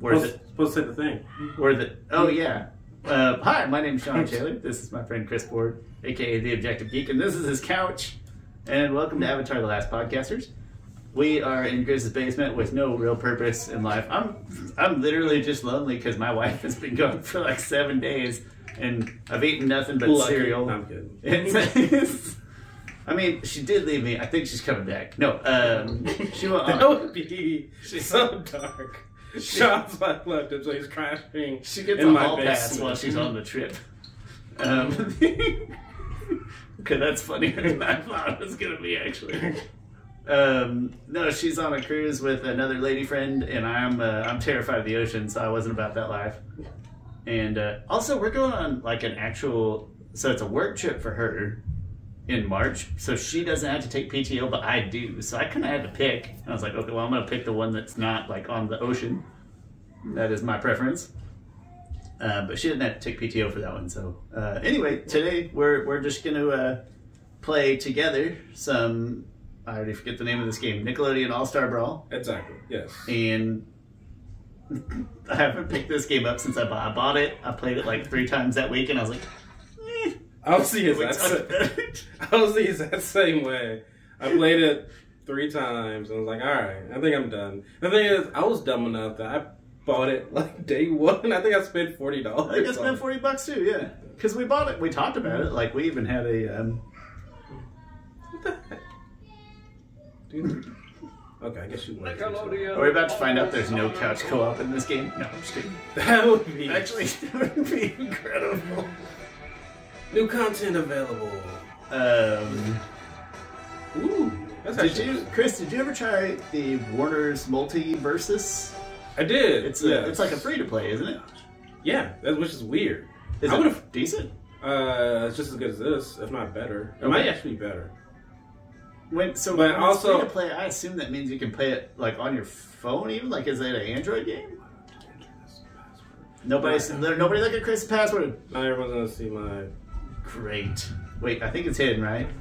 Supposed, it. supposed to say the thing. Worth it. Oh yeah. Uh, hi, my name's Sean Taylor. This is my friend Chris Ford, aka the Objective Geek, and this is his couch. And welcome to Avatar: The Last Podcasters. We are in Chris's basement with no real purpose in life. I'm I'm literally just lonely because my wife has been gone for like seven days, and I've eaten nothing but Lucky. cereal. I'm kidding. It's- I mean, she did leave me. I think she's coming back. No, um, she went That on. would be so dark. Sean's like left him, so he's crashing. She gets in a my hall pass basement. while she's on the trip. Um, okay, that's funnier than I thought it was gonna be actually. Um, no, she's on a cruise with another lady friend, and I'm uh, I'm terrified of the ocean, so I wasn't about that life. And uh, also, we're going on like an actual, so it's a work trip for her in March, so she doesn't have to take PTO, but I do. So I kind of had to pick. And I was like, okay, well, I'm gonna pick the one that's not like on the ocean. That is my preference. Uh, but she didn't have to take PTO for that one. So uh, anyway, today we're we're just gonna uh, play together some. I already forget the name of this game, Nickelodeon All Star Brawl, Exactly. Yes. and I haven't picked this game up since I bought, I bought it. I played it like three times that week, and I was like, I we exact. talked about sa- it. I was the exact same way. I played it three times and was like, all right, I think I'm done. The thing is, I was dumb enough that I bought it like day one. I think I spent forty I dollars. think I spent forty bucks too. Yeah, because we bought it. We talked about it. Like we even had a. Um, What the heck? Dude. Okay, I guess you went. are we about to find out there's no couch co-op in this game? No, I'm just kidding. That would be Actually, that would be incredible. New content available. Um, Ooh, that's did actually. you, Chris? Did you ever try the Warner's Multiversus? I did. It's a, it's like a free to play, isn't it? Yeah, that, which is weird. Is I it would've- decent? Uh, it's just as good as this, if not better. It might actually be better. When so, But when also- free to play, I assume that means you can play it like on your phone, even like is it an Android game? Nobody, nobody look at Chris's password. Not everyone's gonna see my. Great. Wait, I think it's hidden, right?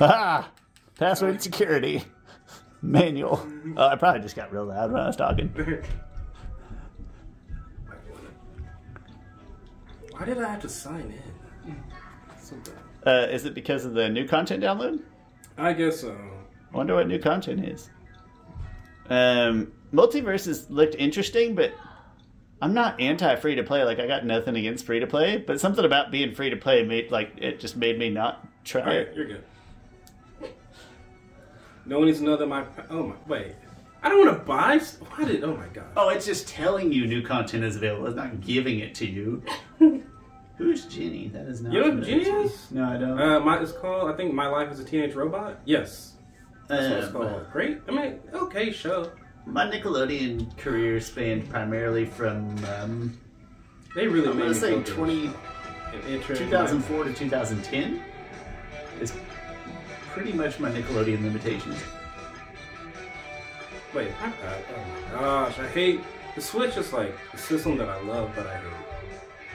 Ah, password security manual. Oh, I probably just got real loud when I was talking. Why did I have to sign in? So. Uh, is it because of the new content download? I guess so. I wonder what new content is. Um, Multiversus looked interesting, but I'm not anti free to play. Like I got nothing against free to play, but something about being free to play made like it just made me not try Alright, it. you're good. No one needs to know that my. Oh my. Wait. I don't want to buy. Why did. Oh my god. Oh, it's just telling you new content is available. It's not giving it to you. Who's Jenny? That is not. You know is? No, I don't. Uh, my, it's called. I think my life as a teenage robot. Yes, that's what it's Um, called. Great. I mean, okay, show. My Nickelodeon career spanned primarily from um, They really I'm made gonna me say go 20, 2004 to 2010 is pretty much my Nickelodeon limitations. Wait, I, I, oh my gosh, I hate the Switch. Is like a system that I love, but I hate.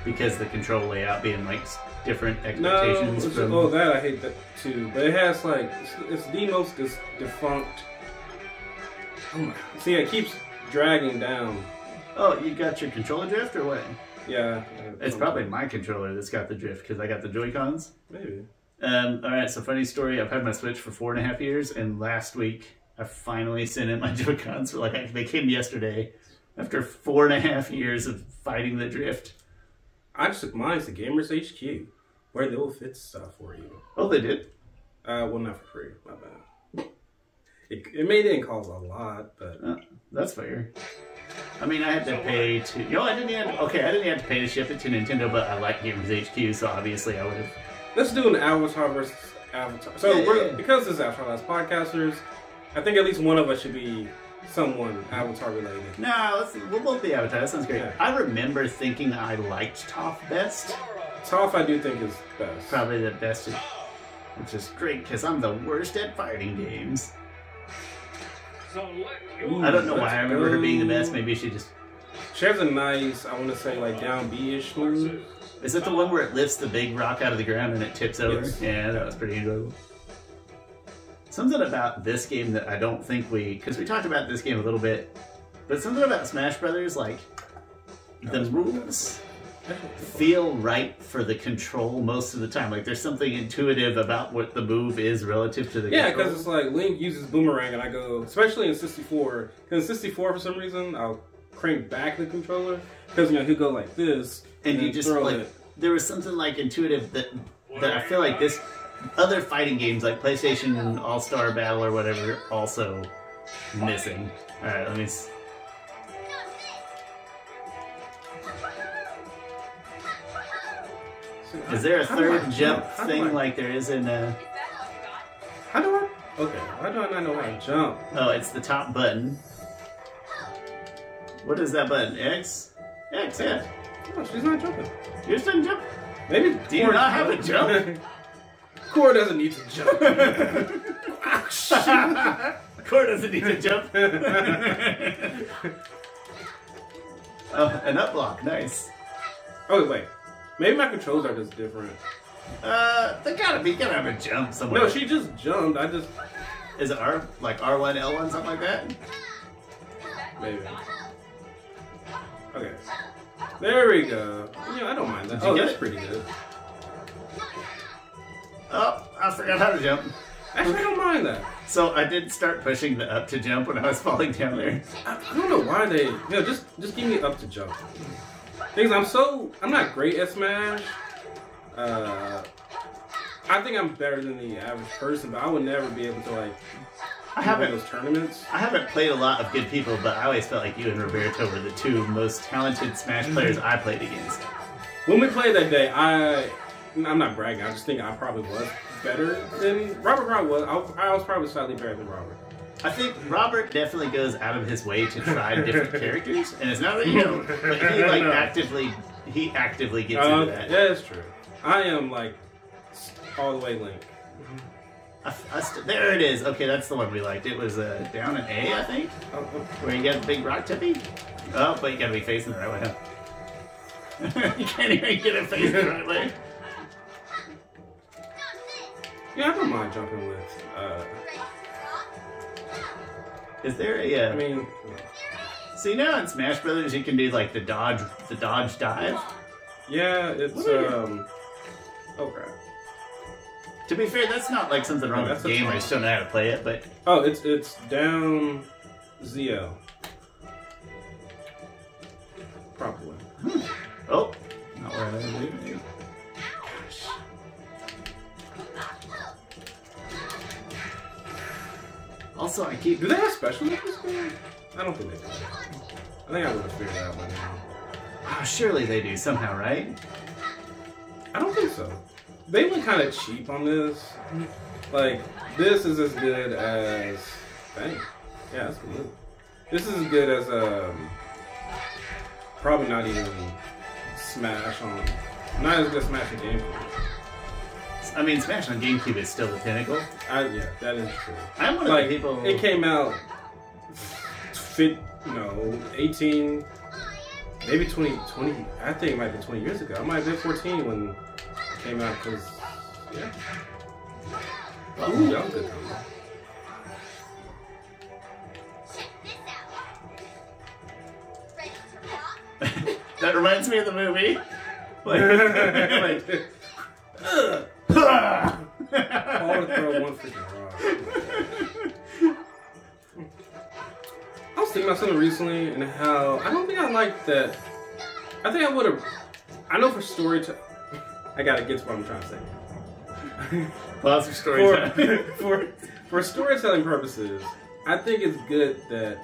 because the control layout being like different expectations it's, from. oh that I hate that too. But it has like it's, it's the most dis- defunct. My! See, it keeps dragging down. Oh, you got your controller drift or what? Yeah, It's probably my controller that's got the drift because I got the Joy Cons. maybe. Um, all right, so funny story. I've had my Switch for four and a half years, and last week I finally sent in my Joy Cons. For like they came yesterday after four and a half years of fighting the drift. I just took mine to Gamers HQ, where they will fit stuff for you. Oh, they did. Uh, well, not for free. My bad. It, it may didn't cost a lot, but Uh, that's fair. I mean, I had to pay to. You know, I didn't have. Okay, I didn't have to pay to ship it to Nintendo, but I like Gamers HQ, so obviously I would have. let's do an Avatar versus Avatar. So Yeah, yeah, we're, yeah. because this is Avatar Last Podcasters, I think at least one of us should be someone Avatar related. No, let's, we'll both be Avatar. That sounds great. Yeah. I remember thinking I liked Toph best. Toph, I do think is best. Probably the best, which is great because I'm the worst at fighting games. Ooh, I don't know why I remember her being the best. Maybe she just. She has a nice, I want to say, like down B-ish move. Is it the one where it lifts the big rock out of the ground and it tips over? Yes. Yeah, that was pretty enjoyable. Something about this game that I don't think we, because we talked about this game a little bit But something about Smash Brothers, like the uh, moves feel right for the control most of the time. Like there's something intuitive about what the move is relative to the Yeah, because it's like Link uses boomerang, and I go, especially in 64. Because in 64, for some reason, I'll crank back the controller because you know he'll go like this, and you just throw like it. there was something like intuitive that that I feel like this other fighting games like PlayStation All Star Battle or whatever also missing. All right, let me. Is there a How do I third jump thing like there is in uh How do I? Okay, why do I not know how to jump? Oh, it's the top button. What is that button? X? X, yeah. Oh, she's not jumping. Yours doesn't jumping? Maybe. Do you not have a jump? Korra doesn't need to jump. Korra doesn't need to jump. oh, an up block, nice. oh wait, maybe my controls are just different. Uh, they gotta be, gotta have a jump somewhere. No, she just jumped. I just is it R like R one L one something like that? maybe. Okay. There we go. Yeah, I don't mind that. Did Oh, that's it? pretty good. Oh, I forgot how to jump. Actually, I don't mind that. So I did start pushing the up to jump when I was falling down there. I, I don't know why they. You know, just just give me up to jump. Things I'm so I'm not great at Smash. Uh, I think I'm better than the average person, but I would never be able to like I have haven't those tournaments. I haven't played a lot of good people, but I always felt like you and Roberto were the two most talented Smash players I played against. When we played that day, I I'm not bragging. I just think I probably was better than Robert. Probably was. I, I was probably slightly better than Robert. I think Robert definitely goes out of his way to try different characters, and it's not that you don't, but he like actively he actively gets Uh, into that. yeah, that's true. I am like all the way Link. I, I st- there it is. Okay, that's the one we liked. It was uh, down in A, I think, where you got the big rock tippy. Oh, but you gotta be facing the right way. Huh? you can't even get it facing the right way. Yeah, I don't mind jumping with. Uh, Is there a? Uh, I mean, see now in Smash Brothers you can do like the dodge, the dodge dive. yeah, it's What are you- um. Oh crap! To be fair, that's not like something wrong with the game. I just don't know how to play it. But Oh, it's it's down ZL. Probably. oh, not where I wanted Also, I keep Do they have special in? I don't think they do. I think I would have figured it out by now. Oh, surely they do somehow, right? I don't think so. They went kind of cheap on this. Like, this is as good as. Dang. Yeah, that's good. This is as good as, um. Probably not even Smash on. Not as good as Smash on GameCube. I mean, Smash on GameCube is still the pinnacle. I, yeah, that is true. I'm one of Like, the people. it came out. Fit, you know, 18. Maybe 20, 20. I think it might have been 20 years ago. I might have been 14 when it came out because. Yeah. Ooh, that was good. that reminds me of the movie. Like, like, Paul to throw one freaking rock. I was thinking about something recently and how I don't think I like that. I think I would have. I know for story time. I gotta get to what I'm trying to say. Lots of story for, time. for for storytelling purposes, I think it's good that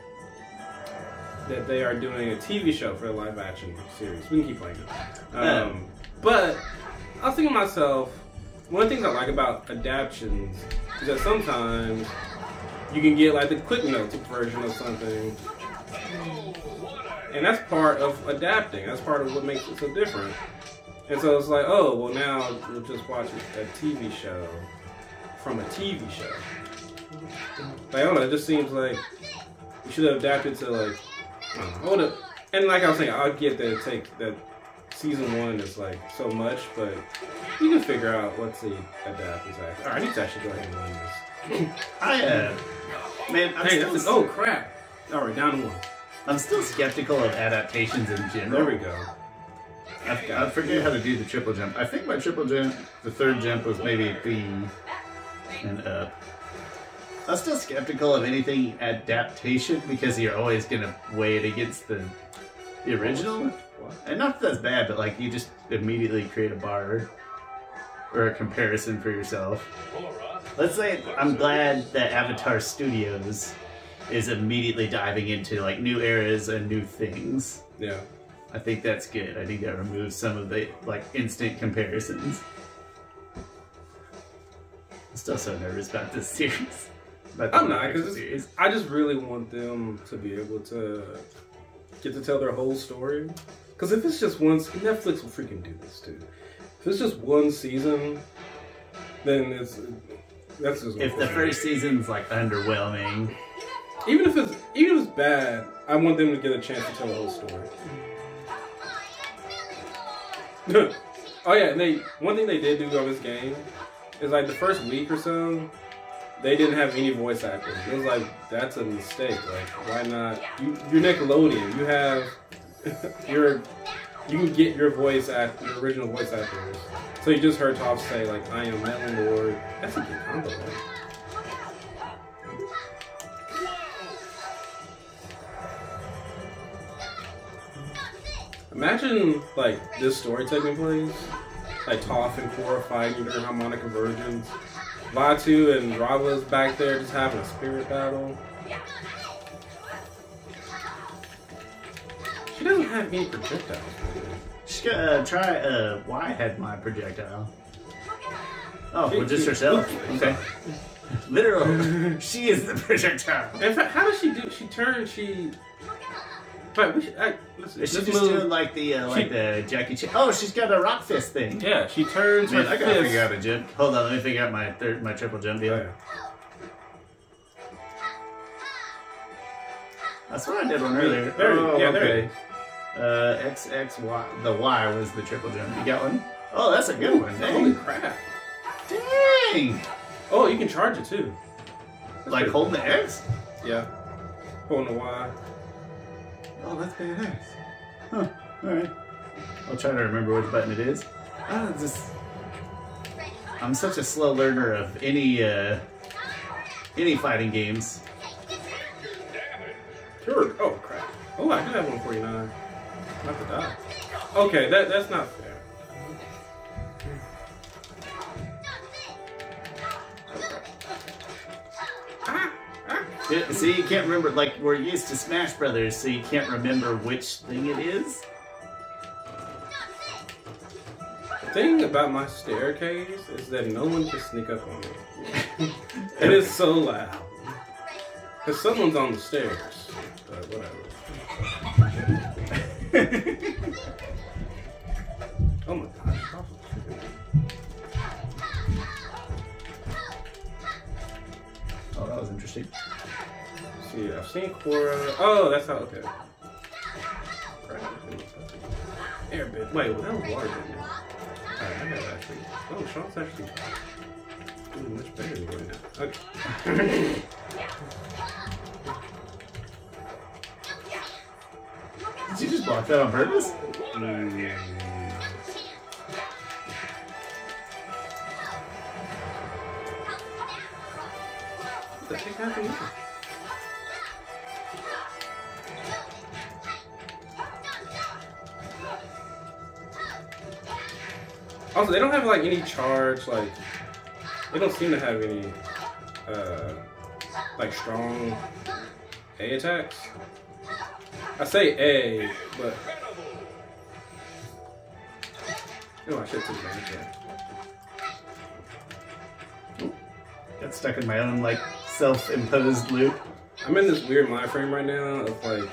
that they are doing a TV show for a live action series. We can keep playing it. Um, but I was thinking to myself, one of the things I like about adaptions is that sometimes you can get like the quick notes version of something. And that's part of adapting. That's part of what makes it so different. And so it's like, oh, well, now we'll just watch a TV show from a TV show. Like, I don't know, it just seems like you should have adapted to, like, I would've- and like I was saying, I get that take that season one is like so much, but you can figure out what to adapt exactly. Alright, I need to actually go ahead and run this. I uh, man, I'm Hey, still, that's an, oh crap! Alright, down to one. I'm still skeptical of adaptations in general. There we go. I, I forget how to do the triple jump. I think my triple jump, the third jump was maybe B and up. I'm still skeptical of anything adaptation because you're always gonna weigh it against the the original. And not that that's bad, but like you just immediately create a bar or a comparison for yourself. Let's say I'm glad that Avatar Studios is immediately diving into like new eras and new things. Yeah. I think that's good. I think that removes some of the like instant comparisons. I'm still so nervous about this series. About I'm not because. I just really want them to be able to get to tell their whole story. Because if it's just one, Netflix will freaking do this too. If it's just one season, then it's that's just If the first season's like underwhelming, even if it's even if it's bad, I want them to get a chance to tell the whole story. oh yeah, and they one thing they did do on this game is like the first week or so, they didn't have any voice actors. It was like that's a mistake. Like why not? You, you're Nickelodeon. You have your you can get your voice act your original voice actors. So you just heard Toph say like I am Metal Lord. That's a good combo. Right? Imagine like this story taking place, like Toph and Korra fighting during harmonic convergence. Vaatu and Raava's back there just having a spirit battle. She doesn't have any projectiles. really. Just uh, try. Uh, Y had my projectile. Oh, She- well, just she- herself. Okay. Literal. she is the projectile. In fact, how does she do? She turns. She. Right, we should. I, listen, Is she just move- doing like the uh, like She- the Jackie Chan? Oh, she's got a rock fist thing. Yeah, she turns Man, her I gotta fist. figure out a jump. Hold on, let me figure out my third, my triple jump deal. Oh, yeah. That's what I did one earlier. There- oh, yeah, okay. it Uh, X X Y. The Y was the triple jump. You got one? Oh, that's a good one. Holy Dang. crap! Dang. Oh, you can charge it too. Like holding the X? Yeah. Holding the Y. Oh, that's badass. Huh. Alright. I'll try to remember which button it is. Ah, just. I'm such a slow learner of any, uh, any fighting games. Sure. Oh crap. Oh, I do have 149. Not die. Okay, that that's not fair. See, you can't remember, like, we're used to Smash Brothers, so you can't remember which thing it is. The thing about my staircase is that no one can sneak up on me. it is so loud. Cause someone's on the stairs. But whatever. Oh my gosh. stop. Oh, that was interesting. See, I've seen Korra. Oh, that's how. Okay. Airbit. Wait, well, that was water bending. Alright, I gotta actually. Oh, Sean's actually doing much better than right now. Okay. Just block that on purpose? Also, they don't have like any charge. Like, they don't seem to have any uh, like strong A attacks. I say A, but oh, I should take advantage of. Got stuck in my own, like, self-imposed loop. I'm in this weird mind frame right now of like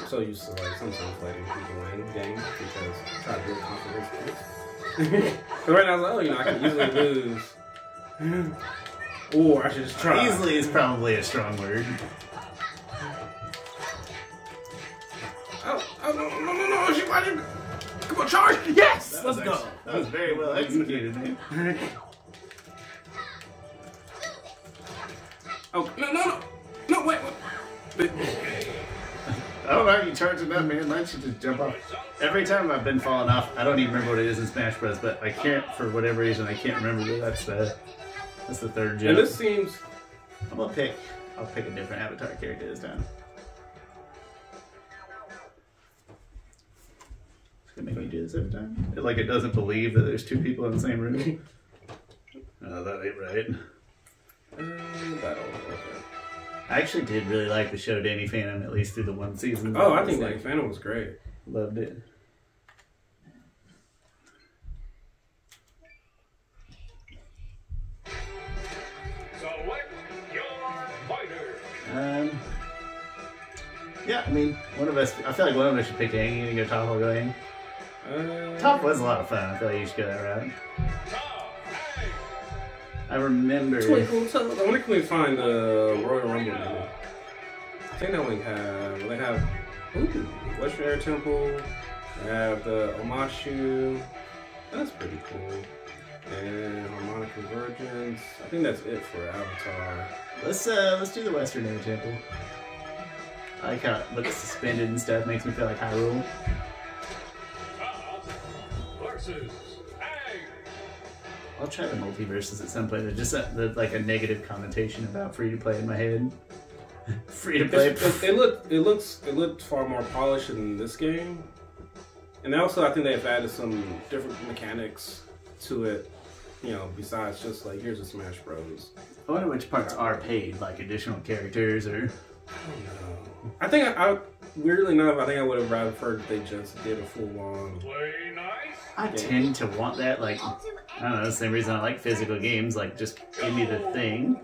I'm so used to like sometimes letting people win games because I try to build confidence. Because right now I was like, oh, you know, I can easily lose, or I should just try. Easily is probably a strong word. Oh, oh no, no, no, no! She watching. Come on, charge! Yes, let's go. actually- That was very well executed, man. Oh no, no, no, no! Wait, wait. I don't know how you charge it up, man. Mine should just jump off. Every time I've been falling off, I don't even remember what it is in Smash Bros. But I can't, for whatever reason, I can't remember that that's the that's the third And this seems I'm gonna pick. I'll pick a different avatar character this time. This every time. It, like it doesn't believe that there's two people in the same room. oh, that ain't right. uh, battle. Okay. I actually did really like the show Danny Phantom, at least through the one season. Oh, I think like, like Phantom was great. loved it. Select your fighter. Um, yeah, I mean, one of us. I feel like one of us should pick Aang and go Toph. I'll Aang. Uh, Toph was a lot of fun. I feel like you should go that route. I remember. Twinkle toes. I wonder can we find the Royal Rumble menu? I think they only have they have ooh, Western Air Temple. They have the Omashu. That's pretty cool. And Harmonic Convergence. I think that's it for Avatar. Let's uh let's do the Western Air Temple. I like how it looks suspended and stuff, makes me feel like Hyrule. Versus Aang. I'll try the Multiversus at some point. There's just a, there's like a negative connotation about free to play in my head. free to play. It, it looked it looks it looked far more polished in this game, and also I think they've added some different mechanics to it. You know, besides just like here's a Smash Bros. I wonder which parts are paid, like additional characters or. I think I, I weirdly enough, I think I would have rather preferred if they just did a full on. I tend to want that, like, I don't know, the same reason I like physical games, like, just give me the thing.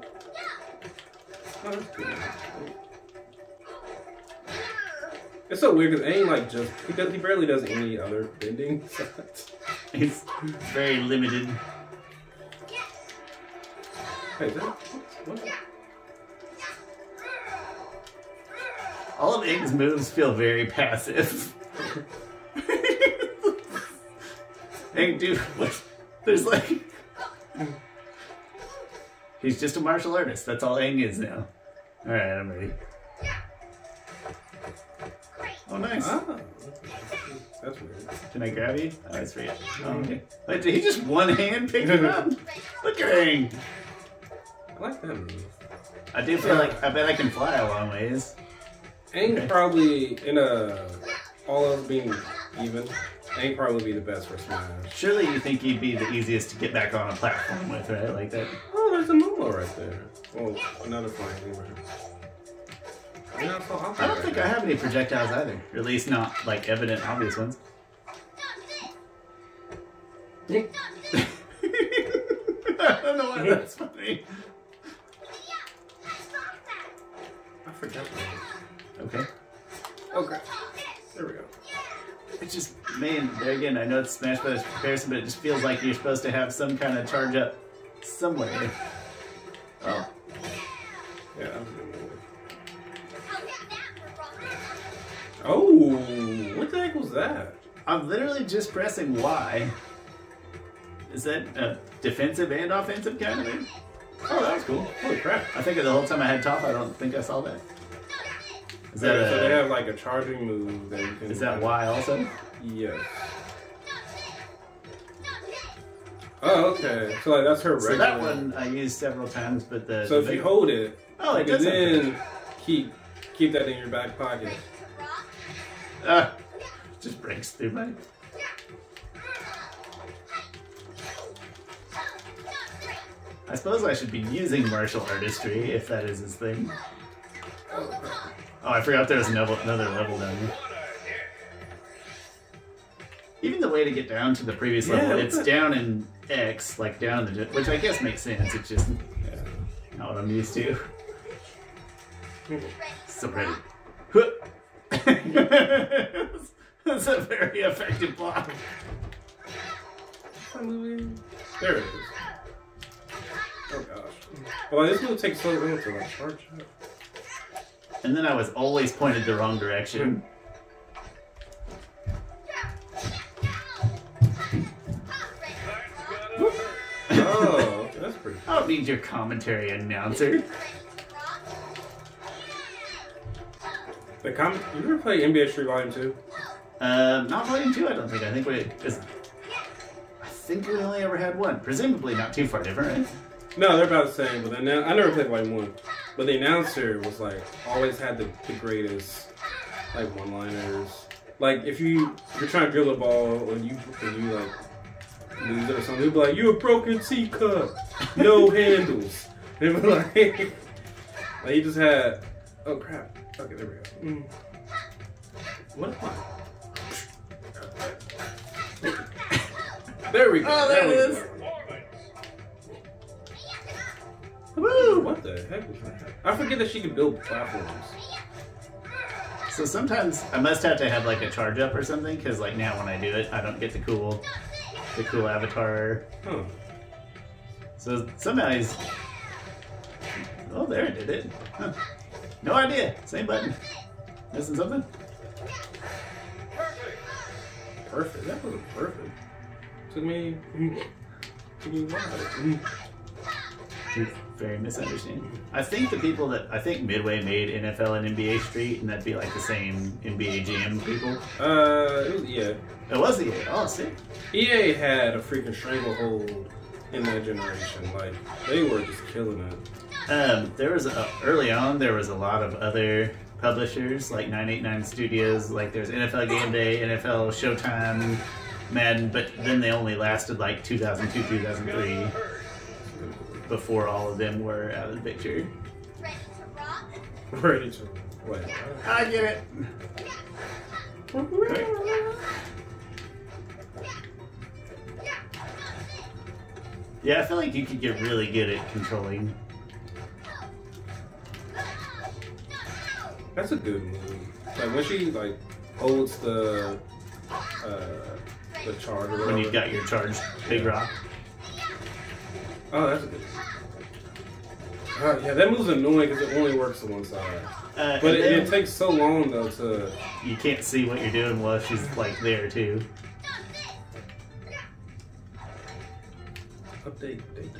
It's so weird because ain't like just he, does, he barely does any other bending. It's very limited. hey, is that, what, All of Ig's moves feel very passive. hey, dude, what? There's like. He's just a martial artist. That's all Aang is now. Alright, I'm ready. Oh, nice. Ah, that's weird. Can I grab you? Oh, that's for you. Oh, okay. Wait, did he just one hand pick him up? Look at Aang. I like that move. I do feel like I bet I can fly a long ways. Aang Okay. probably in a all else being even. Aang probably be the best for Smash. Surely you think he'd be the easiest to get back on a platform with, right? Like that. Oh, there's a Momo right there. Oh, another flying lemur. I, mean, I saw- I don't think I have any projectiles either. Or at least not like evident, obvious ones. I don't know why that's funny. I forgot. Okay. Okay, there we go. It's just, man, there again, I know it's Smash Bros. comparison, but it just feels like you're supposed to have some kind of charge up somewhere. Oh, Yeah, a. Oh, what the heck was that? I'm literally just pressing Y. Is that a defensive and offensive kind of thing? Oh, that was cool. Holy crap! I think the whole time I had Toph, I don't think I saw that. Is that so they have like a charging move that you can. is that Y also? Yes. Oh, okay. So like that's her regular. So regular. that one I used several times, but the So the if you hold it, oh, it you does. can have then keep keep that in your back pocket. that. Ah, just breaks through my. I suppose I should be using martial artistry if that is his thing. Oh, Oh, I forgot there was another another level down here. Even the way to get down to the previous level, what it's the- down in X, like down in the, which I guess makes sense. It's just Yeah. not what I'm used to. So ready. That's a very effective block. There it is. Oh gosh. Well, this move takes so long to like charge up. And then I was always pointed the wrong direction. That's gonna hurt. Oh, that's pretty. I don't need your commentary announcer. The comic. You ever play NBA Street Volume Two? Um, not volume two, I don't think. I think we, I think we only ever had one. Presumably not too far different, right? No, they're about the same. But then I never played Volume One. But the announcer was like always had the, the greatest like one-liners. Like if you if you're trying to drill a ball and you and you like lose it or something, he'd be like, "You a broken C cup, no handles." And be like, like he just had. Oh crap! Okay, there we go. Mm. What am I? There we go. Oh, there it we is. Woo! What the heck was that? I forget that she can build platforms. So sometimes I must have to have like a charge up or something, because like now when I do it, I don't get the cool, the cool avatar. Huh. So somehow he's. Oh, there it did it. Huh. No idea. Same button. Missing something? Perfect. Perfect. That wasn't perfect. Took me. Took me a while. Very misunderstanding. I think the people that I think Midway made NFL and NBA Street, and that'd be like the same NBA Jam people. Uh, it was, yeah. It was EA. oh sick. EA had a freaking stranglehold in that generation. Like they were just killing it. Um, there was a, early on there was a lot of other publishers like 989 Studios. Like there's NFL Game Day, NFL Showtime, Madden, but then they only lasted like 2002, 2003 before all of them were out of the picture. Ready to rock. Ready to wait. I get it. Yeah, I feel like you could get really good at controlling. That's a good move. Like when she like holds the uh the charge when you've got your charged big rock. Oh, that's a good. Uh, yeah, that move's annoying because it only works to one side. Uh, But it, it takes so long though to. you can't see what you're doing while she's like there too. Update. update.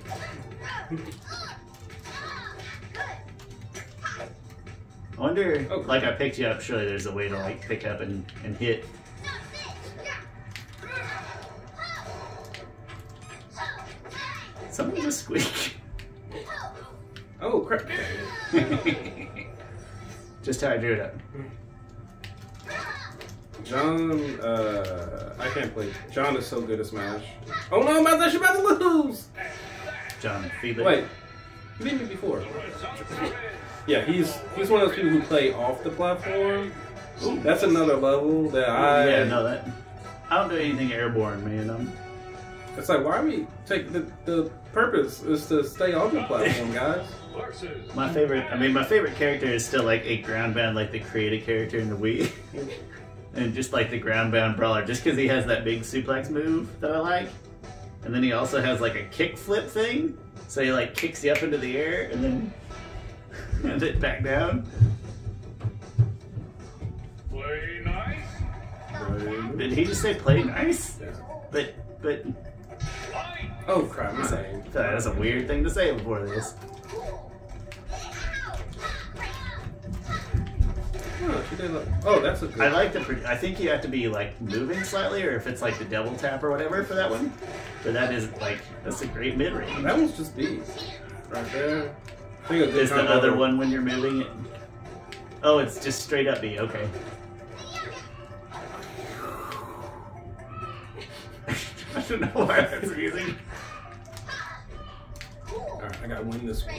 I wonder, Okay. like I picked you up. Surely there's a way to like pick up and, and hit. Squeak. Oh crap! just how I drew it up. John, uh, I can't play. John is so good at Smash. Oh no, about to, about to lose. John Feeler. Wait, you beat me before. Yeah, he's he's one of those people who play off the platform. That's another level that I. yeah, no that. I don't do anything airborne, man. I'm, It's like why are we take the the purpose is to stay on the platform, guys. My favorite. I mean, my favorite character is still like a ground bound, like the created character in the Wii. and just like the ground bound brawler, just because he has that big suplex move that I like. And then he also has like a kick flip thing, so he like kicks you up into the air and then and then back down. Play nice. Play. Did he just say play nice? But but Fight. Oh crap! I My feel like that's a weird thing to say before this. Oh, she did look- oh, that's a good. I like the. I think you have to be like moving slightly, or if it's like the double tap or whatever for that one. But that is like that's a great mid range. That one's just B. Right there. I think Is the other one when you're moving it? Oh, it's just straight up B. Okay. I don't know why that's amusing. Alright, I gotta win this one.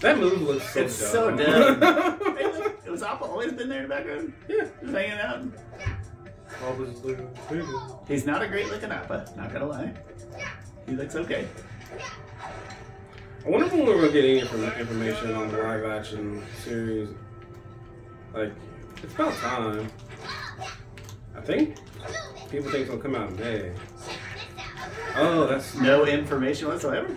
That move looks so It's dumb. so dumb. Hey, look, it was Appa always been there in the background. yeah. Just hanging out. He's not a great looking Appa, not gonna lie. He looks okay. I wonder when we're gonna get any inform- information on the live action series. Like, it's about time. I think people think it's gonna come out in May. Oh, that's No information whatsoever.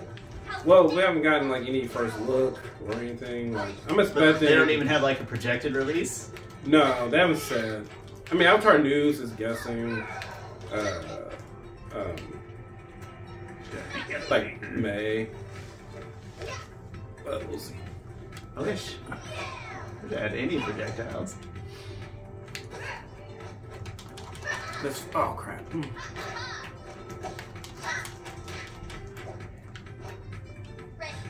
Well, we haven't gotten like any first look or anything. Like I'm But expecting. they don't even have like a projected release. No, they haven't said. I mean, Avatar News is guessing. Uh, um, like May. But we'll see. I wish we had any projectiles. This. Oh crap. Ready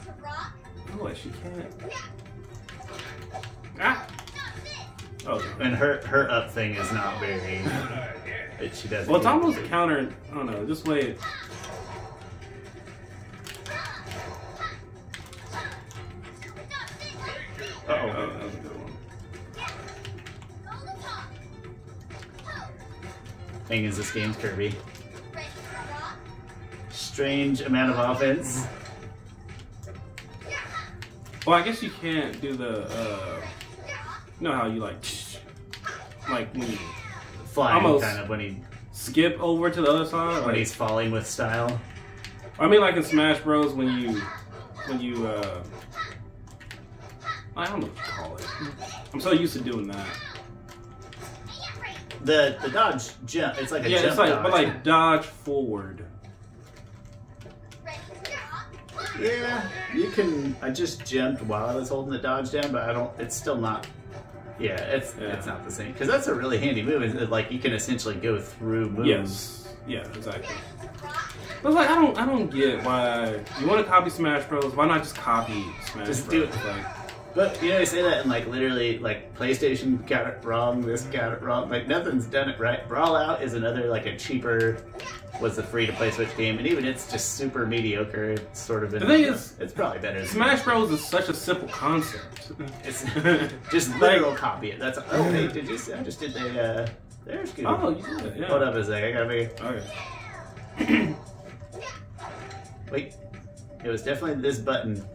to rock? Oh, she can't. Ah. Okay. And her her up thing is not very. It, she doesn't. Well, it's almost counter. I don't know. Just wait. Uh Oh, oh. that was a good one. Thing is, this game's Kirby. Ready to rock? Strange amount of offense. Well, I guess you can't do the. Uh, you know how you like, like when you Flying Almost. kind of when he skip over to the other side. when Like, he's falling with style. I mean, like in Smash Bros, when you, when you. uh I don't know what you call it. I'm so used to doing that. The the dodge jump. It's like a Yeah, jump it's like, dodge. but like dodge forward. Ready to rock? Yeah, you can. I just jumped while I was holding the dodge down, but I don't. It's still not. Yeah, it's Yeah. it's not the same because that's a really handy move. Is it, like you can essentially go through moves. Yes. Yeah, exactly. But like I don't, I don't get why you want to copy Smash Bros. Why not just copy Smash Just Bros? do it. Like, But you know, they say that and like literally, like PlayStation got it wrong. This got it wrong. Like nothing's done it right. Brawl Out is another like a cheaper, was a free to play Switch game, and even it's just super mediocre. It's sort of. Been, The thing is, it's probably better. Smash Bros. is such a simple concept. It's just literal copy it. That's oh did you see? I just did the uh, there's good. oh, you did it. Yeah. Hold up a sec. I gotta be. Okay. Wait. It was definitely this button.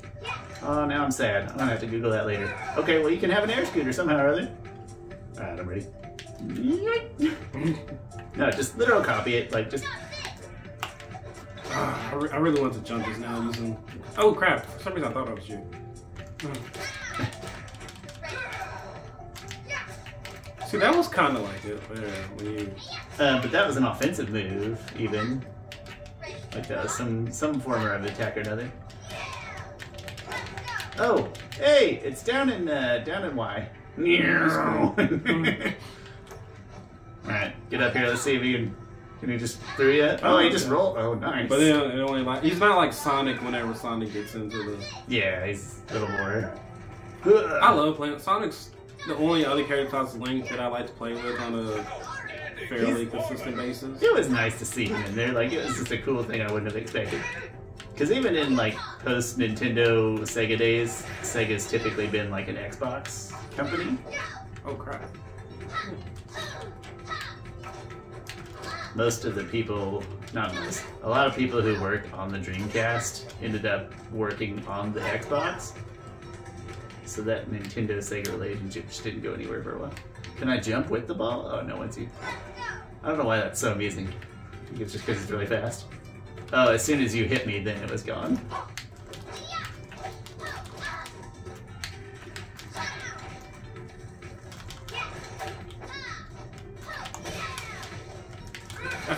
Oh, now I'm sad. I'm gonna have to Google that later. Okay, well you can have an air scooter somehow or other. Alright, I'm ready. No, just literal copy it. Like just Ah, I, re- I really want to jump just now using. Oh crap! For some reason I thought I was you. Oh. See, that was kind of like it there when you. uh, but that was an offensive move, even. Like that was some some form of attack or another. Oh, hey, it's down in uh, down in Y. Alright, get up here. Let's see if you can. Can he just through yet? Oh, he just rolled. Oh, nice. But then it only like he's not like Sonic whenever Sonic gets into the. Yeah, he's a little more. I love playing Sonic's the only other character besides Link that I like to play with on a fairly consistent basis. It was nice to see him in there. Like it was just a cool thing I wouldn't have expected. Because even in like post Nintendo Sega days, Sega's typically been like an Xbox company. Oh crap! Most of the people, not most, a lot of people who worked on the Dreamcast ended up working on the Xbox. So that Nintendo Sega relationship just didn't go anywhere for a while. Can I jump with the ball? Oh no, once you. I don't know why that's so amusing. I think it's just because it's really fast. Oh, as soon as you hit me, then it was gone.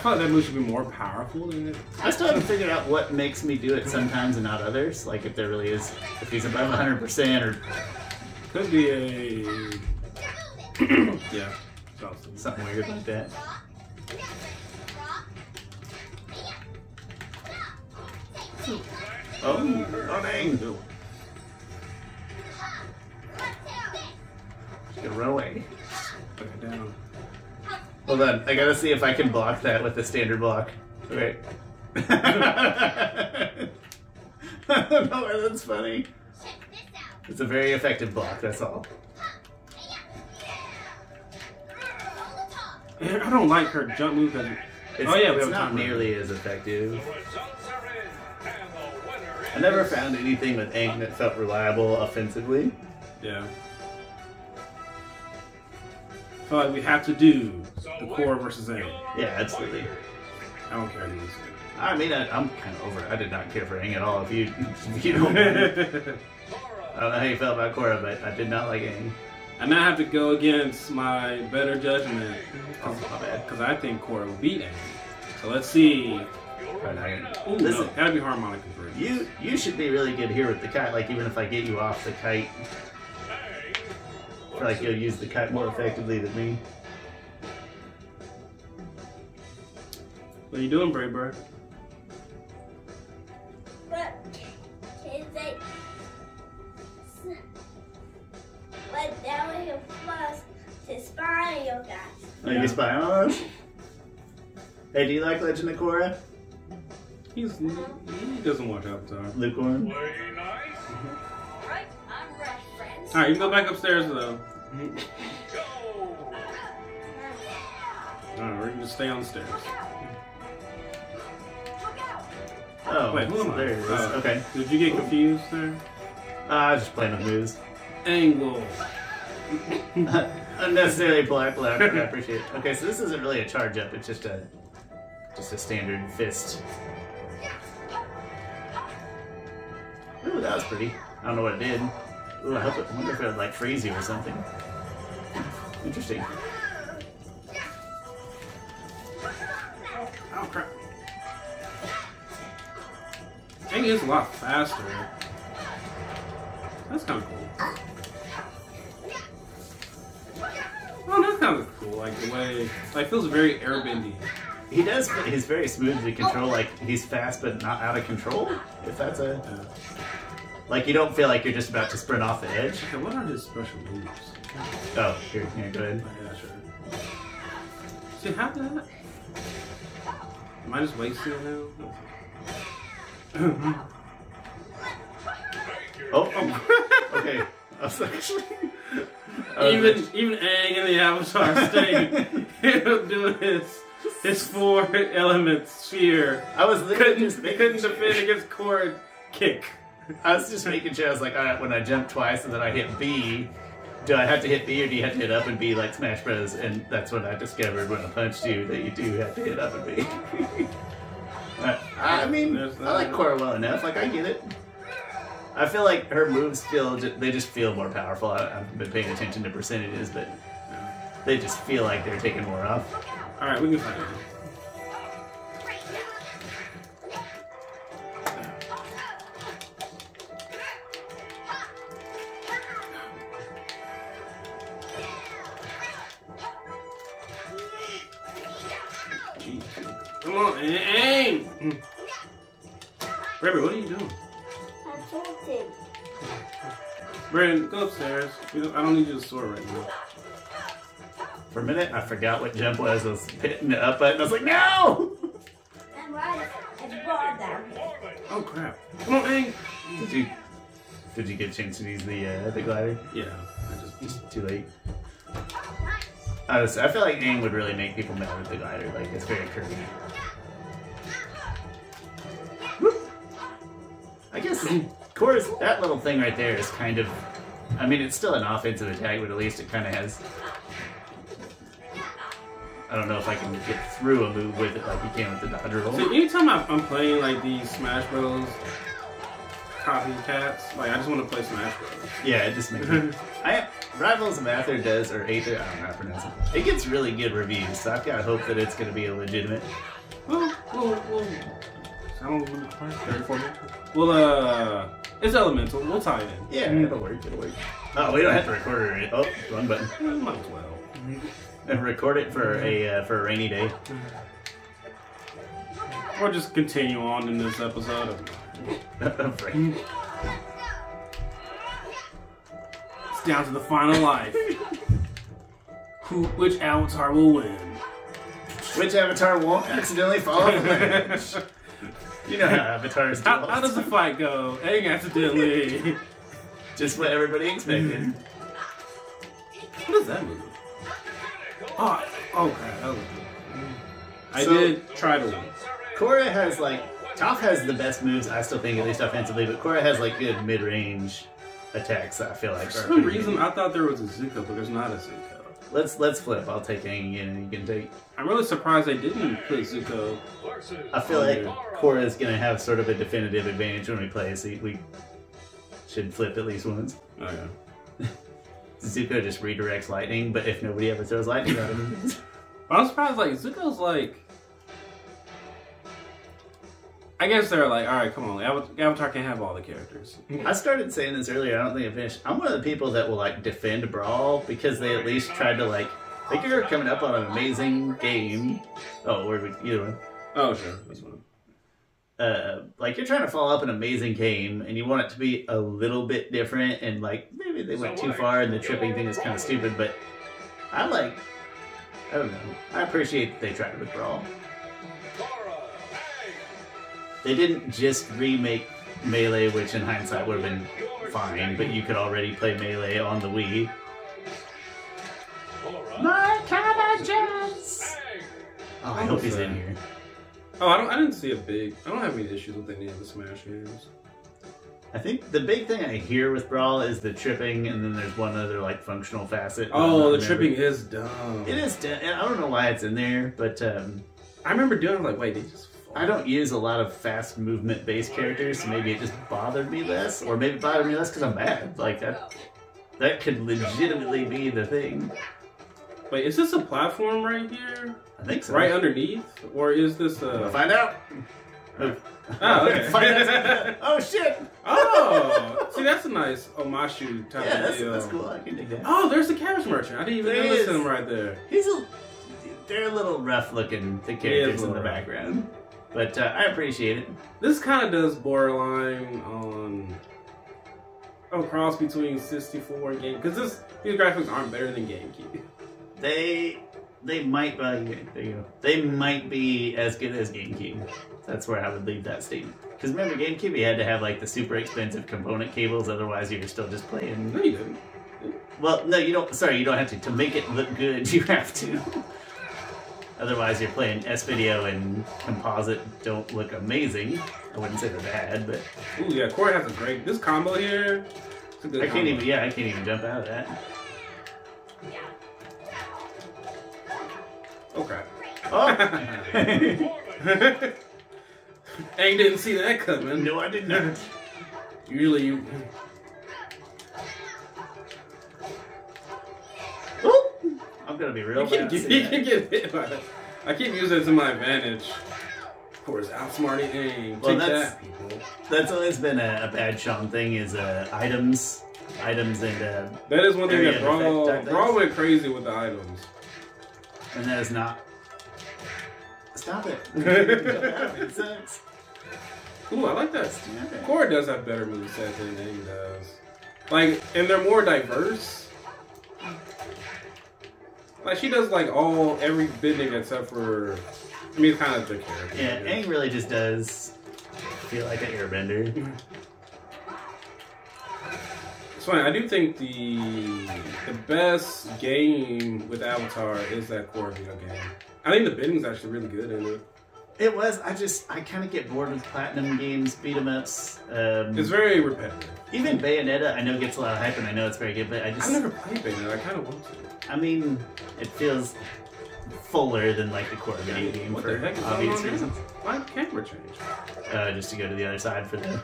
Feel like that move should be more powerful than it. I still haven't figured out what makes me do it sometimes and not others. Like if there really is, if he's above 100% or Could be a. yeah. Johnson. something weird like that. Oh, oh dang. Ew. Just gonna run away. Put it down. Hold on, I gotta see if I can block that with the standard block. Okay. I don't know why that's funny. It's a very effective block, that's all. I don't like her jump move because. It's, Oh, yeah, we it's not timer. nearly as effective. The results are in, and the winner I never found anything with Aang that felt reliable offensively. Yeah. I feel like we have to do the Korra versus A. Yeah, absolutely. I don't care who's. I mean, I, I'm kind of over it. I did not care for Aang at all. If you, if you don't, mind. I don't know how you felt about Korra, but I did not like Aang. I I have to go against my better judgment Oh, my bad. because I think Korra will beat Aang. So let's see. But I- Ooh, Listen, no, gotta be harmonic convergence. you you should be really good here with the kite. Like even if I get you off the kite, I feel like you'll use the kite more effectively than me. What are you doing, Brave Bird? But can they but now we can plus to spy you guys. Oh, you can spy on us. Hey, do you like Legend of Korra? He's he doesn't watch Avatar. Lukewarm. Play nice. Mm-hmm. Right, I'm ready, friends. All right, you can go back upstairs though. Go. All right, we're gonna just stay on the stairs. Oh, Wait, who am I? there it is. Oh. Okay. Did you get confused there? Uh, I was just playing with moves. Angle. Unnecessarily polite, but I I appreciate it. Okay, so this isn't really a charge up. It's just a just a standard fist. Ooh, that was pretty. I don't know what it did. Ooh, I hope it, I wonder if it would like freeze you or something. Interesting. Oh crap. Aang is a lot faster. That's kind of cool. Oh, that's kind of cool. Like the way, like feels very airbendy. He does. He's very smooth to control. Like he's fast, but not out of control. If that's a. like, you don't feel like you're just about to sprint off the edge. Okay, what are his special moves? Oh, here, here, go ahead. Oh, yeah, sure. See, how did that? Am I just wasting it now? Oh, oh. okay. I was actually. I was even actually- even Aang in the Avatar state doing his his four elements sphere I was literally couldn't just couldn't defend against Korra kick. I was just making sure. I was like, all right, when I jump twice and then I hit B, do I have to hit B or do you have to hit up and B like Smash Bros? And that's when I discovered when I punched you that you do have to hit up and B. Uh, mean, I like. Korra well enough. Like I get it. I feel like her moves feel, they just feel more powerful. I, I've been paying attention to percentages, but they just feel like they're taking more off. All right, we can find it. Rabbit, what are you doing? I'm tilted. Brandon, go upstairs. Don't, I don't need you to soar right now. For a minute, I forgot what jump was. I was hitting the up button. I was like, no! I'm right at the bar down. Oh crap! Come on, Aang! Did you did you get a chance to use the uh, the glider? Yeah, I just Just too late. I, was, I feel like Aang would really make people mad with the glider. Like it's very curvy. I guess Korra's that little thing right there is kind of. I mean, it's still an offensive attack, but at least it kind of has. I don't know if I can get through a move with it like you can with the dodge roll. See, anytime I'm playing like these Smash Bros. copycats, like I just want to play Smash Bros. Yeah, it just makes. I Rivals of Aether does or Aether, I don't know how to pronounce it. It gets really good reviews, so I've got hope that it's going to be a legitimate. Well, well, well. How long will we play? Thirty-four minutes. Well, uh, it's elemental. We'll tie it in. Yeah, it'll work. It'll work. Oh, we don't have to record it. Oh, wrong button. Eh, Might as well. And record it for a uh, for a rainy day. Or just continue on in this episode. Of, Right. it's down to the final life. Who, which avatar will win? Which avatar won't accidentally fall off the ledge? You know how avatars do. How, how does the fight go? Aang accidentally. Just what everybody expected. Mm-hmm. what does that move? Oh, okay. oh crap. That was I So- did try to win. Korra has like Toph has the best moves. I still think at least offensively, but Korra has like good mid range attacks. I feel like. For some reason, good. I thought there was a Zuko, but there's not a Zuko. Let's let's flip. I'll take Aang again, and you can take. I'm really surprised they didn't put Zuko. I feel like. Korra is gonna have sort of a definitive advantage when we play, so we should flip at least once. Oh yeah. Zuko just redirects lightning, but if nobody ever throws lightning at him, I'm surprised, like, Zuko's like. I guess they're like, alright, come on, Avatar, can't have all the characters. I started saying this earlier. I don't think I finished. I'm one of the people that will like defend Brawl because they at least tried to like. Like you're coming up on an amazing game. Oh, where we either one. Oh, sure, fine. uh, like you're trying to follow up an amazing game and you want it to be a little bit different and like maybe they went too far and the tripping thing is kind of stupid but i like i don't know i appreciate that they tried with brawl they didn't just remake melee which in hindsight would have been fine but you could already play melee on the wii Korra, my cabbages Aang, oh i hope he's in here Oh, I don't. I didn't see a big. I don't have any issues with any of the Smash games. I think the big thing I hear with Brawl is the tripping, and then there's one other like functional facet. Oh, the tripping is dumb. It is. de- I don't know why it's in there, but um, I remember doing it, like, wait, they just. I don't use a lot of fast movement based characters, so maybe it just bothered me less, or maybe it bothered me less because I'm bad. Like that, that could legitimately be the thing. Wait, is this a platform right here, I think so. right underneath, or is this We'll find out. Oh, Oh, okay. Out. oh shit! Oh, see, that's a nice omashu type Yeah, of that's, deal. that's cool. I can dig that. Oh, there's the cabbage merchant. I didn't even There notice is. him right there. He's a. They're a little rough looking. The characters in the background, but uh, I appreciate it. This kind of does borderline on a cross between 64 and Game because this these graphics aren't better than GameCube. They they might be there you go. They might be as good as GameCube. That's where I would leave that statement. Because remember, GameCube, you had to have like the super expensive component cables, otherwise you were still just playing. No, you didn't. Well, no, you don't. Sorry, you don't have to. To make it look good, you have to. Otherwise, you're playing S video and composite don't look amazing. I wouldn't say they're bad, but Ooh, yeah, Korra has a great this combo here. It's a good I can't combo. even. Yeah, I can't even jump out of that. Okay. Oh. Aang didn't see that coming. no, I did not. Usually you. I'm gonna be real You bad. keep, at you that. keep hit by that. I keep using it to my advantage. Of course, outsmarting Aang. Well, Take that's- that, people. That's always been a, a bad Sean thing is uh, items, items, and uh, That is one thing that defect Brawl, type. Brawl went crazy with the items. and that is not. Stop it! it sucks. Ooh, I like that. Stop it. Does have better moveset than Aang does. Like, and they're more diverse. Like, she does, like, all, every bending except for, I mean, it's kind of the character. Yeah, Aang really just does feel like an airbender. It's funny, I do think the the best game with Avatar is that Korra video game. I think the bending's actually really good in it. It was. I just. I kind of get bored with platinum games, beat 'em ups. Um, It's very repetitive. even Bayonetta, I know gets a lot of hype, and I know it's very good, but I just. I've never played Bayonetta, I kind of want to. I mean, it feels fuller than like the Korra video game What for the heck is going obvious on reasons. Why camera change? Uh, just to go to the other side for the.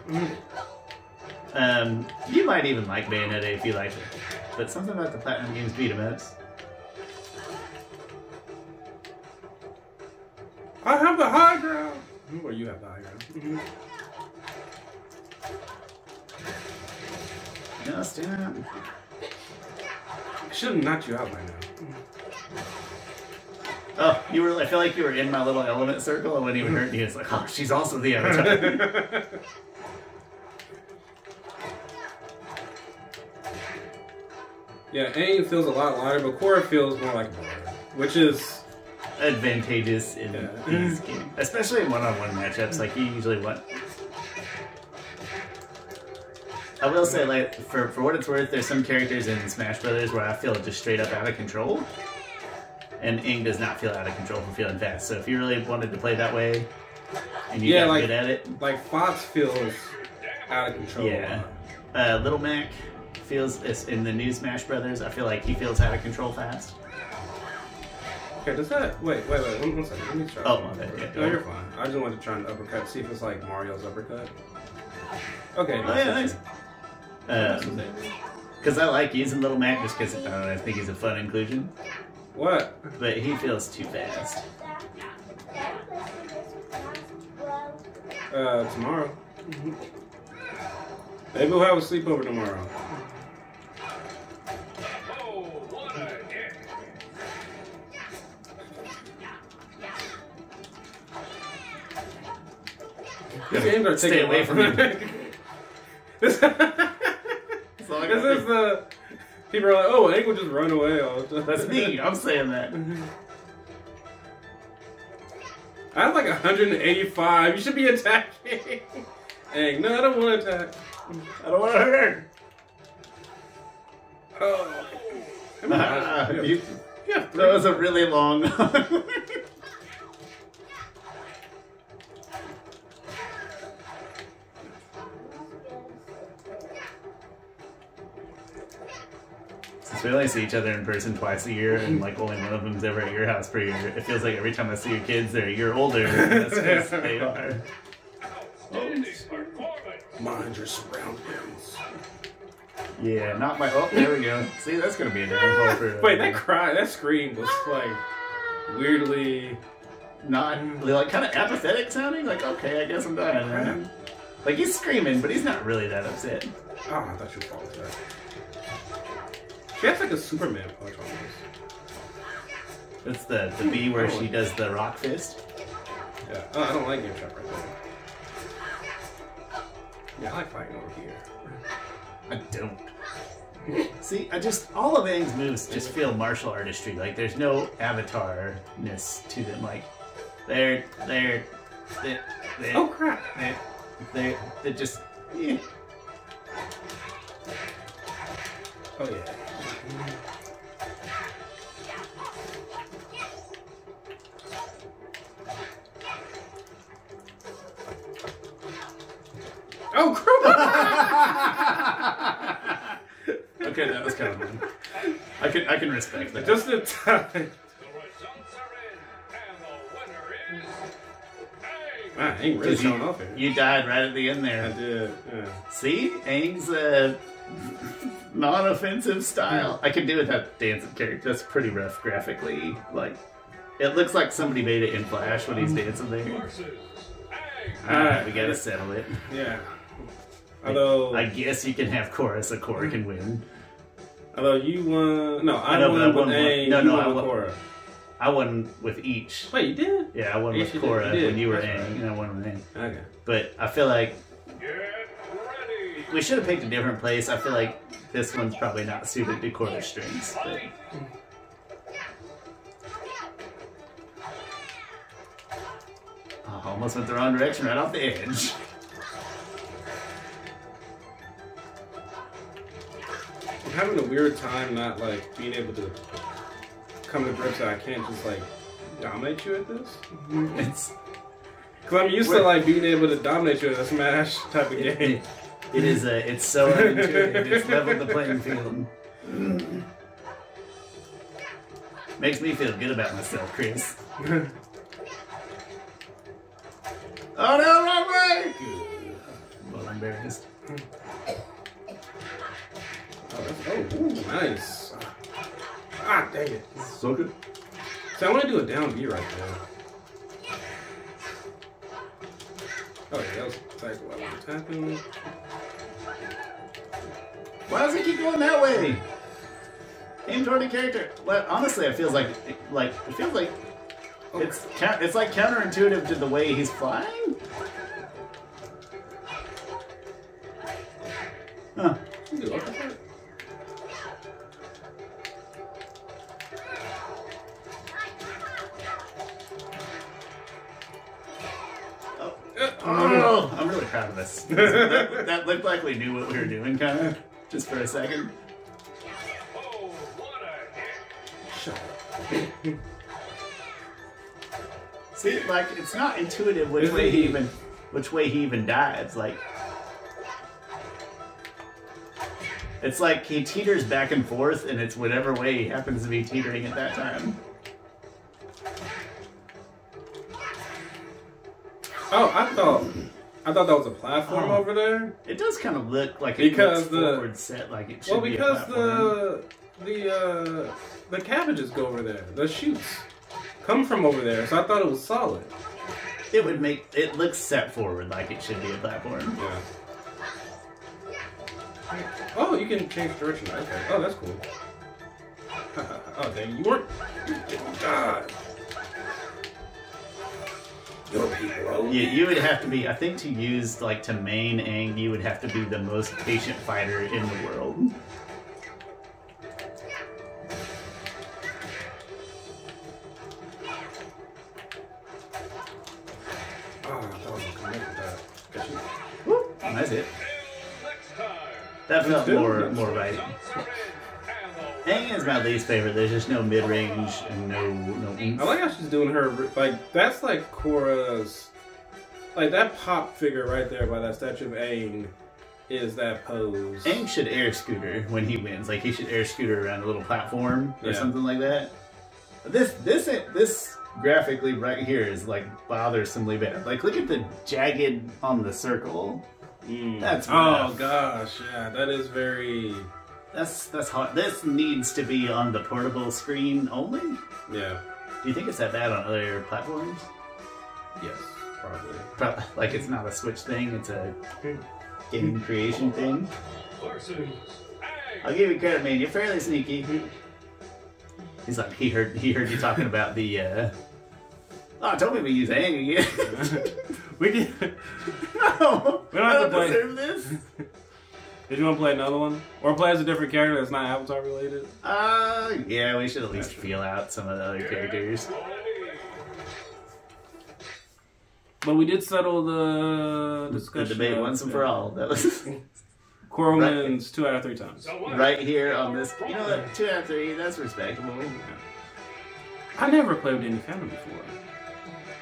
Um, you might even like Bayonetta if you like it, but something about the platinum games beat 'em ups. I have the high ground. Or you have the high ground. No, stop. I should have knocked you out by now. Oh, you were. I feel like you were in my little element circle. I wasn't even hurting you. It's like, oh, she's also the avatar. yeah, Aang feels a lot lighter, but Korra feels more like a brother, which is advantageous in Yeah. these games, especially in one-on-one matchups. Like you usually want. I will say, like for for what it's worth, there's some characters in Smash Brothers where I feel just straight up out of control, and Aang does not feel out of control for feeling fast. So if you really wanted to play that way, and you Yeah, got like- good at it, like Fox feels out of control. Yeah. uh, Little Mac feels in the new Smash Brothers. I feel like he feels out of control fast. Okay, does that wait, wait, wait, one, one second. Let me try. Oh, my bad, yeah. No, you're fine. I just wanted to try an uppercut, see if it's like Mario's uppercut. Okay. Oh, yeah, nice. Um, Because I like using Little Mac just because I don't know, I think he's a fun inclusion. What? But he feels too fast. Uh, tomorrow. Maybe we'll have a sleepover tomorrow. These games are Stay away from me. this, So I this gotta is the people are like, oh, Hank will just run away all the time. That's me. I'm saying that. I have like 185. You should be attacking. Hank, no, I don't want to attack. I don't want to hurt. her. Oh. Ah, Yeah. you- Yeah, that was a really long. Since we only see each other in person twice a year, and like only one of them's ever at your house per year, it feels like every time I see your kids, they're a year older. That's 'cause they are. Outstanding performance. Mind your surroundings. Yeah, not my. Oh, there we go. See, that's gonna be a downfall for. Wait, that cry, that scream was like weirdly. not like kind of apathetic sounding. Like, okay, I guess I'm dying. Right? Uh-huh. Like he's screaming, but he's not really that upset. Oh, I thought you were falling that. She has like a Superman punch on this. That's the the B where she does the rock fist. Yeah. Oh, I don't like Game Shop right there. Yeah, I like fighting over here. I don't. See, I just all of Aang's moves just feel martial artistry. Like there's no avatar-ness to them. Like they're they're they're they're, Oh crap! they're, they're, they're just yeah. Oh yeah. Oh okay, that was kind of fun. I can I can respect that. Just time. The results are in, and the winner is. Aang. Man, I ain't really you, showing off here. you died right at the end there. I did. Yeah. See, Aang's uh, non-offensive style. I can do with that dancing character. That's pretty rough graphically. Like, it looks like somebody made it in Flash when he's dancing there. All right, we gotta settle it. Yeah. Although, I guess you can have chorus. A Korra can win. although you won, no, I, I know, but won I with won one. A. No, no, won I won- Korra. I won with each. Wait, you did? Yeah, I won Yes, with Korra You when you were That's Aang, right. and I won with Aang. Okay. But I feel like Get ready. We should have picked a different place. I feel like this one's probably not suited to Korra strings. But Fight. Oh, almost went the wrong direction right off the edge. I'm having a weird time not like being able to come to grips that I can't just like dominate you at this. Mm-hmm. It's Cause I'm used to like being able to dominate you in a Smash type of game. It- it is a it's so unintuitive. It's leveled the playing field. Makes me feel good about myself, Chris. Oh no, wrong way! Well, I'm embarrassed. Oh, that's, oh, ooh, nice. Ah, dang it. So good. So I want to do a down B right there. Oh yeah, that was exactly what I was tapping. Why does it keep going that way? Aim toward the character. Well, honestly, it feels like like it feels like it's it's like counterintuitive to the way he's flying. Huh. You can do uppercut. Oh, oh, I'm really proud of us. that, that looked like we knew what we were doing, kind of, just for a second. Oh, what a. Shut up. See, like it's not intuitive which way he he- even which way he even dives. Like it's like he teeters back and forth, and it's whatever way he happens to be teetering at that time. Oh, I thought I thought that was a platform Oh. over there. It does kind of look like it Because looks the- forward set like it should Well, be because platform. the the uh, the cabbages go over there. The shoots come from over there, so I thought it was solid. it would make it looks set forward like it should be a platform. Yeah. Oh, you can change direction. Okay. Oh, that's cool. oh, dang, you weren't. God. Your people. You, you would have to be, I think, to use like to main Aang, you would have to be the most patient fighter in the world. Ah, oh, I thought I was gonna connect with that. Got you. Whoop, and that's it. Next time. Felt more more right. Aang is my least favorite. There's just no mid range and no no. oomph. I like how she's doing her like that's like Korra's like that pop figure right there by that statue of Aang is that pose. Aang should air scooter when he wins. Like he should air scooter around a little platform or Yeah. something like that. This this this graphically right here is like bothersomely bad. Like look at the jagged on the circle. Mm. That's oh gosh, yeah, that is very That's that's hard. This needs to be on the portable screen only. yeah. Do you think it's that bad on other platforms? Yes, probably. Pro- Like it's not a Switch thing. It's a game creation thing. I'll give you credit, man. You're fairly sneaky. He's like he heard he heard you talking about the. uh Oh, don't make me use Aang again. we can. no, We don't I have to don't play- deserve this. Did you want to play another one, or play as a different character that's not Avatar related? Uh, yeah, we should at least feel out some of the other characters. But we did settle the The discussion. debate once and for all. That was Korra Right. wins two out of three times. Right here on this. You know what? Two out of three. That's respectable. I never played with Danny Phantom before.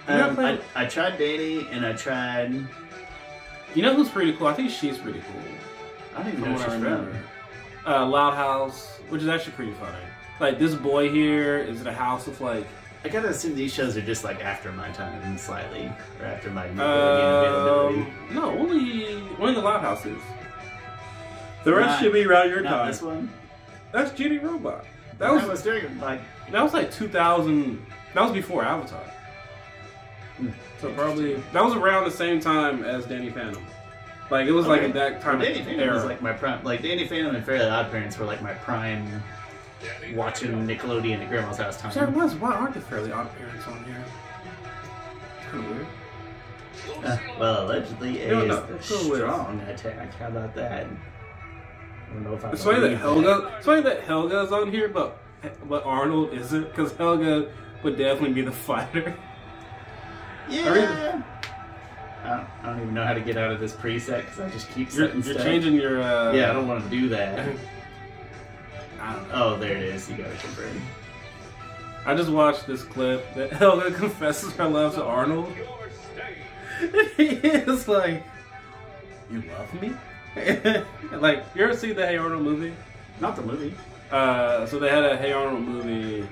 Never Um, I, played- I tried Danny and I tried. You know who's pretty cool? I think she's pretty cool. I don't even know what what I she's remember. Uh, Loud House, which is actually pretty funny. Like this boy here is in a house with like I gotta assume these shows are just like after my time, slightly, or after my Nickelodeon availability. um, no only only the Loud House is. The rest Not- should be around your Not time. this one. That's Jenny Robot. That That was was during like that was like 2000. That was before Avatar. Hmm. So probably that was around the same time as Danny Phantom. Like it was like Okay. at that time Danny Phantom era. was like my prime. Like Danny Phantom and Fairly Odd Parents were like my prime watching Nickelodeon at Grandma's house time. Sorry, why, why aren't the Fairly Odd Parents on here? Kind of weird. Uh, well, allegedly, A No, is no, the go with- strong attack. How about that? I don't know if I It's funny that believe Helga. It's funny that Helga's on here, but but Arnold isn't, because Helga would definitely be the fighter. Yeah. I don't, I don't even know how to get out of this preset because I just keep You're, setting you're stuff. changing your. Uh, Yeah, I don't want to do that. I don't know. Oh, there it is. You got it confirmed. I just watched this clip that Helga confesses her love to Arnold. He is like, "You love me." like, you ever see the Hey Arnold movie? Not the movie. Uh, so they had a Hey Arnold movie,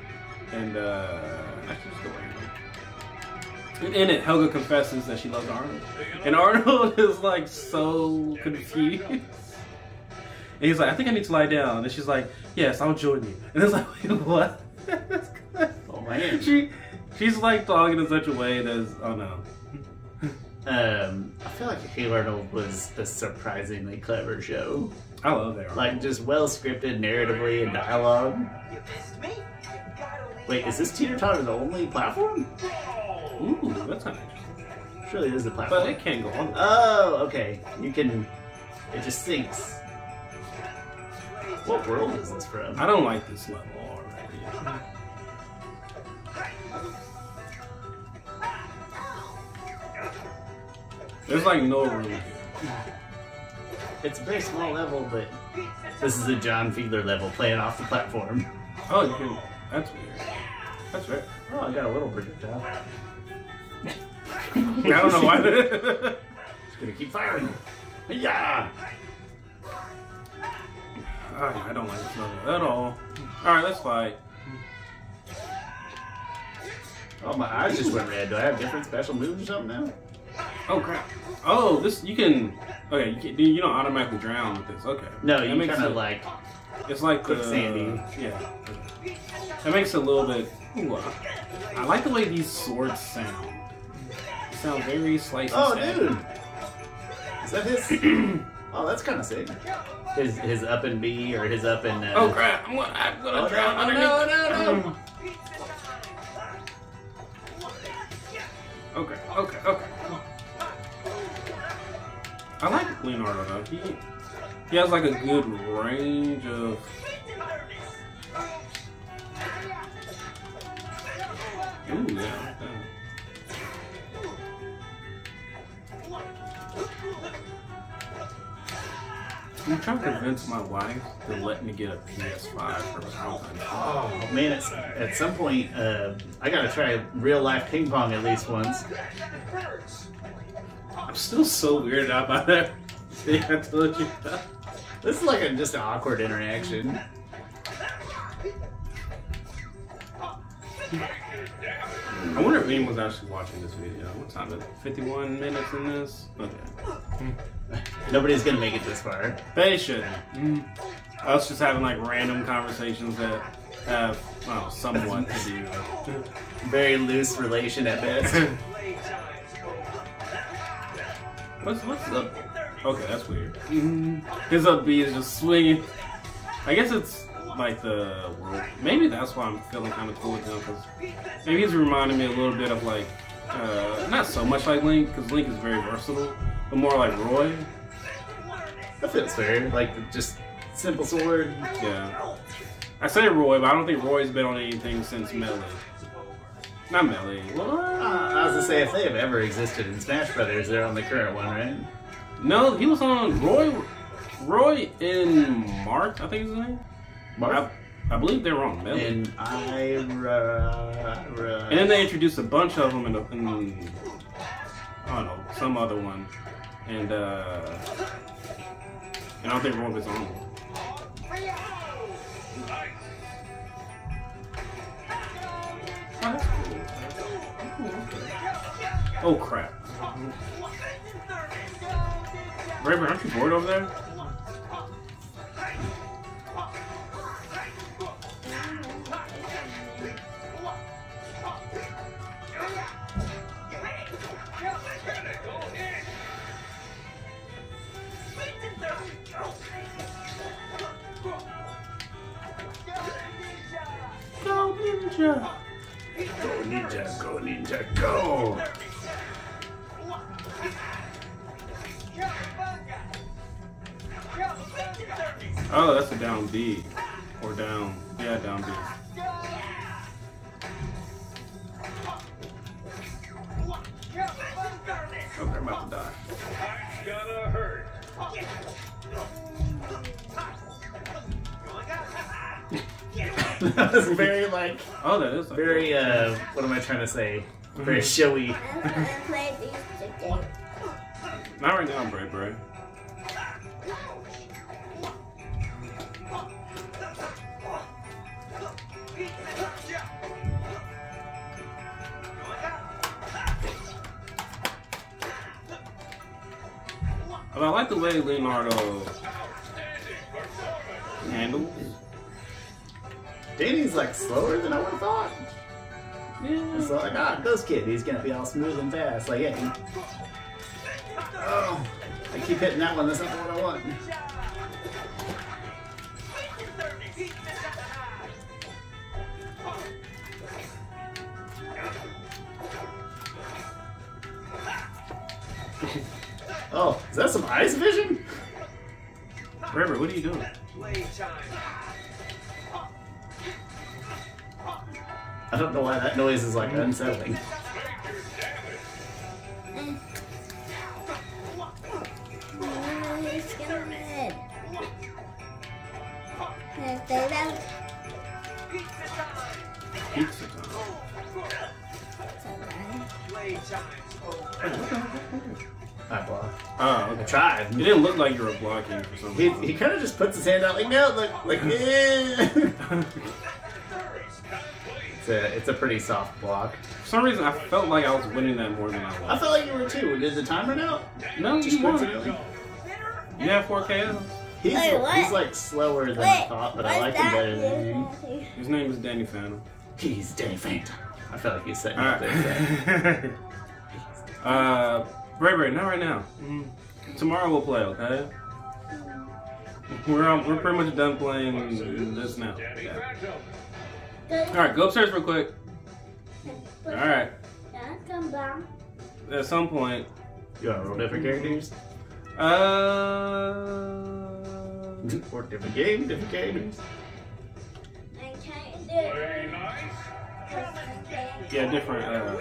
and uh, actually, let's go. And in it, Helga confesses that she loves Arnold, and Arnold is like so confused. And he's like, "I think I need to lie down," and she's like, "Yes, I'll join you." And it's like, Wait, "What?" Oh man. she, she's like talking in such a way that's, oh no. Um, I feel like Hey Arnold was a surprisingly clever show. I love that. Like just well scripted narratively and dialogue. You missed me? Wait, is this Teeter Totter the only platform? Ooh, that's not interesting. Surely this is a platform. But it can't go on. Oh, okay. You can. It just sinks. What world is this from? I don't like this level already. There's like no room here. It's a very small level, but this is a John Fiedler level playing off the platform. Oh, you can. That's weird. That's right. Oh, I got a little projectile. I don't know why. Just gonna keep firing. Yeah. Oh, I don't like this level at all. All right, let's fight. Oh, my eyes just went red. Do I have different special moves or something now? Oh crap! Oh, this you can. Okay, you, can, you don't automatically drown with this. Okay. No, That you kind of it- like. It's like the Quicksandy. Uh, yeah. That makes it a little bit. Ooh, I like the way these swords sound. They sound very slicey. Oh, dude! Is that his? oh, that's kind of sick. His his up and B or his up and. Uh, Oh crap! I'm gonna, I'm gonna Oh, drown no, underneath. no, no, no. Okay, okay, okay. I like Leonardo though. He he has like a good range of. Ooh, yeah. yeah. I'm trying to convince my wife to let me get a PS5 for Valentine's. Oh man, it's, at some point, uh, I gotta try real life ping pong at least once. I'm still so weirded out by that. See, I told you. This is like a, just an awkward interaction. I wonder if actually watching this video. What time is it? 51 minutes in this? Okay. Nobody's gonna make it this far. They shouldn't. Mm. Us just having like random conversations that have, well, somewhat to do. Very loose relation at best. What's, what's up? Okay, that's weird. Mm-hmm. His up B is just swinging. I guess it's like the world. Maybe that's why I'm feeling kind of cool with him because maybe he's reminding me a little bit of like, uh, not so much like Link because Link is very versatile, but more like Roy. That feels fair. Like just simple sword. Yeah. I say Roy, but I don't think Roy's been on anything since Melee. Not Melee. What? Uh, I was gonna say if they have ever existed in Smash Brothers, they're on the current one, right? No, he was on Roy. Roy in Marth, I think is his name. I, I believe they were on Melee. And Ira. Ira- And then they introduced a bunch of them in, the, in I don't know, some other one. And, uh, and I don't think Roy is on it. Oh. Oh, crap. Raven, aren't you bored over there? Ninja! Go ninja, go ninja, go! Oh, that's a down B. Oh, that is very uh what am I trying to say? Very showy. Kid, he's gonna be all smooth and fast. Like, hey. Oh, I keep hitting that one. That's not what I want. Oh, is that some ice vision? Bray, what are you doing? I don't know why that noise is like unsettling. I block. Oh, I tried. It didn't look like you were blocking for some He, reason. he kind of just puts his hand out like no, like like eh. It's a it's a pretty soft block. For some reason, I felt like I was winning that more than I was. I felt like you were too. Did the timer run out? No, Just you won. coincidentally? You have 4 KOs. He's, Wait, what? he's like slower than I thought, but I like him better than you. His name is Danny Phantom. He's Danny Phantom. I felt like he's setting up there. Alright. uh, Ray Ray, not right now. Tomorrow we'll play, okay? We're um, we're pretty much done playing this now. Yeah. All right, go upstairs real quick. All right, at some point. You want to roll different characters? Uh, or different game, different characters? I can't do Very nice. yeah, different. Uh,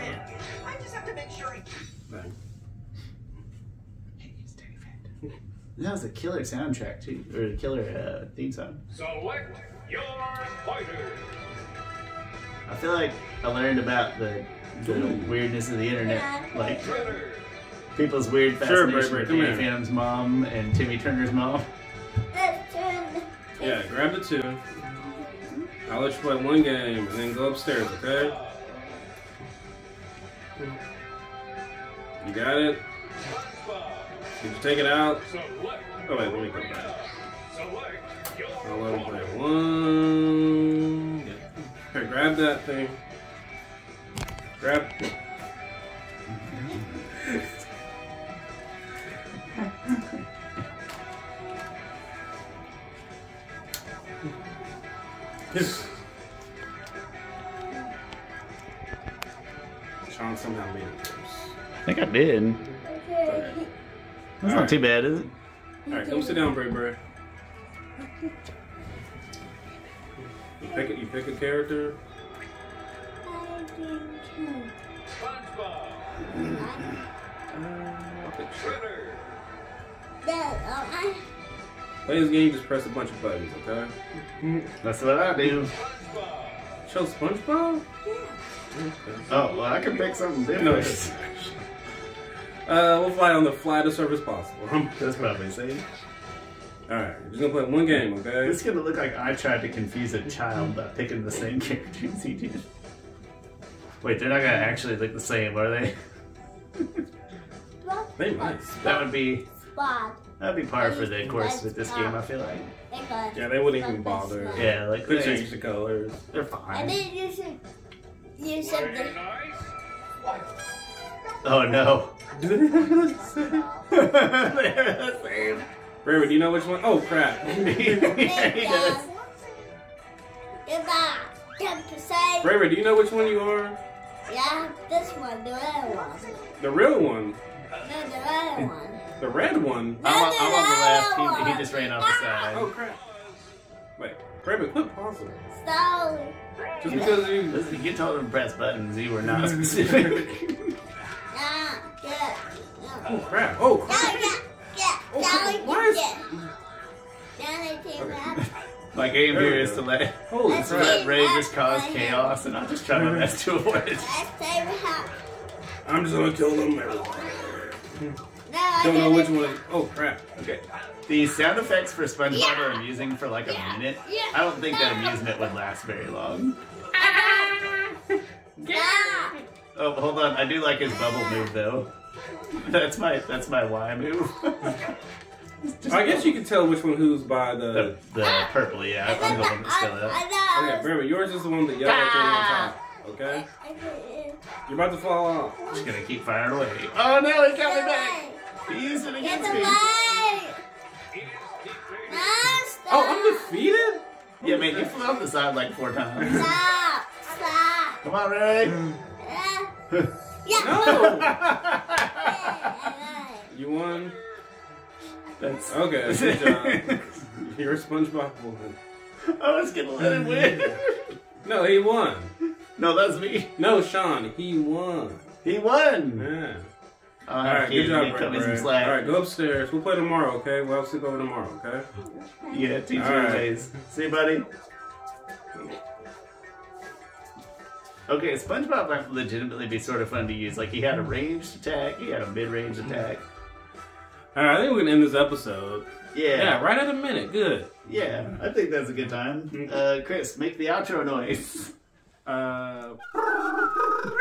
I just have to make sure he thing. He's Danny Phantom. That was a killer soundtrack too, or a killer uh, theme song. Select your fighter. I feel like I learned about the the weirdness of the internet, like people's weird Sure, fascination Bray Bray, with come Danny. Phantom's mom and Timmy Turner's mom. Yeah, grab the two. I'll let you play one game and then go upstairs, okay? You got it? Did you take it out? Oh wait, let me come back. I'll let him play one. Here, grab that thing. Grab. Sean somehow made it worse. I think I did. Okay. That's not too bad, is it? Alright, come sit down, Bray Bray. You pick, a, you pick a character. I think. SpongeBob. Mm. Uh, I'll pick Shredder. That, oh, I. Play this game, just press a bunch of buttons, okay? That's what I do. SpongeBob. Show SpongeBob? Oh, well, I can pick something No. different. Uh, we'll fly on the flattest surface possible. That's probably safe. Alright, we're just gonna play one game, okay? It's gonna look like I tried to confuse a child by picking the same characters he did. Wait, they're not gonna actually look the same, are they? They might. That would be Spot. That'd be par for the course with this game. I feel like. Yeah, they wouldn't even bother. Yeah, like Could they, change the colors. they're And fine. then you should. You should. Very. Oh no. they're the same. Raymond, do you know which one? Oh crap. yeah, he does. Goodbye. Ten percent. Raymond, do you know which one you are? Yeah, this one, the red one. The real one. No, the red one. The red one. I'm on, I'm on the left. He, he just ran off the side. Oh crap. Wait, Raymond, quit pausing. Slowly. Just because you. Listen, you told him press buttons. You were not specific. Yeah, yeah. Oh crap. Oh crap. Yeah, yeah, Oh, crap. Now Why we is- can Now they came out. My game here is to let Holy Let's to crap. let Ray just cause chaos, and I'll just try my best to avoid it. Let's say we have. I'm just gonna kill them. everyone. Hmm. No, I Don't know which didn't. one. Oh crap. Okay. The sound effects for SpongeBob Yeah. are amusing for like a minute. Yeah. I don't think that amusement would last very long. Stop. Oh, hold on. I do like his bubble move though. That's my that's my Y move. I guess you can tell which one who's by the. the, the purple, yeah. I'm the one that's still up. Okay, remember, yours is the one that the yellow thing on top. Okay? You're about to fall off. Just gonna keep firing away. Oh no, he got me back. He used it Get against away! me. He is defeated. No, stop! Oh, I'm defeated? Yeah, man, you flew off the side like four times. Stop! Stop! Come on, Ray. Uh, yeah. No! You won? That's Okay, good job. You're a SpongeBob woman. I was gonna let him win. No, he won. No, that's me. No, Sean, he won. He won. Yeah. I'll All right, good job, cut me some Brett. slack. All right, go upstairs. We'll play tomorrow, okay? We'll have sleep over tomorrow, okay? Yeah, teacher All right. days. See you, buddy. Okay, SpongeBob might legitimately be sort of fun to use. Like he had a ranged attack, he had a mid-range attack. All right, I think we can end this episode. Yeah, Yeah, right at a minute. Good. yeah. I think that's a good time. Uh, Chris, make the outro noise. Uh,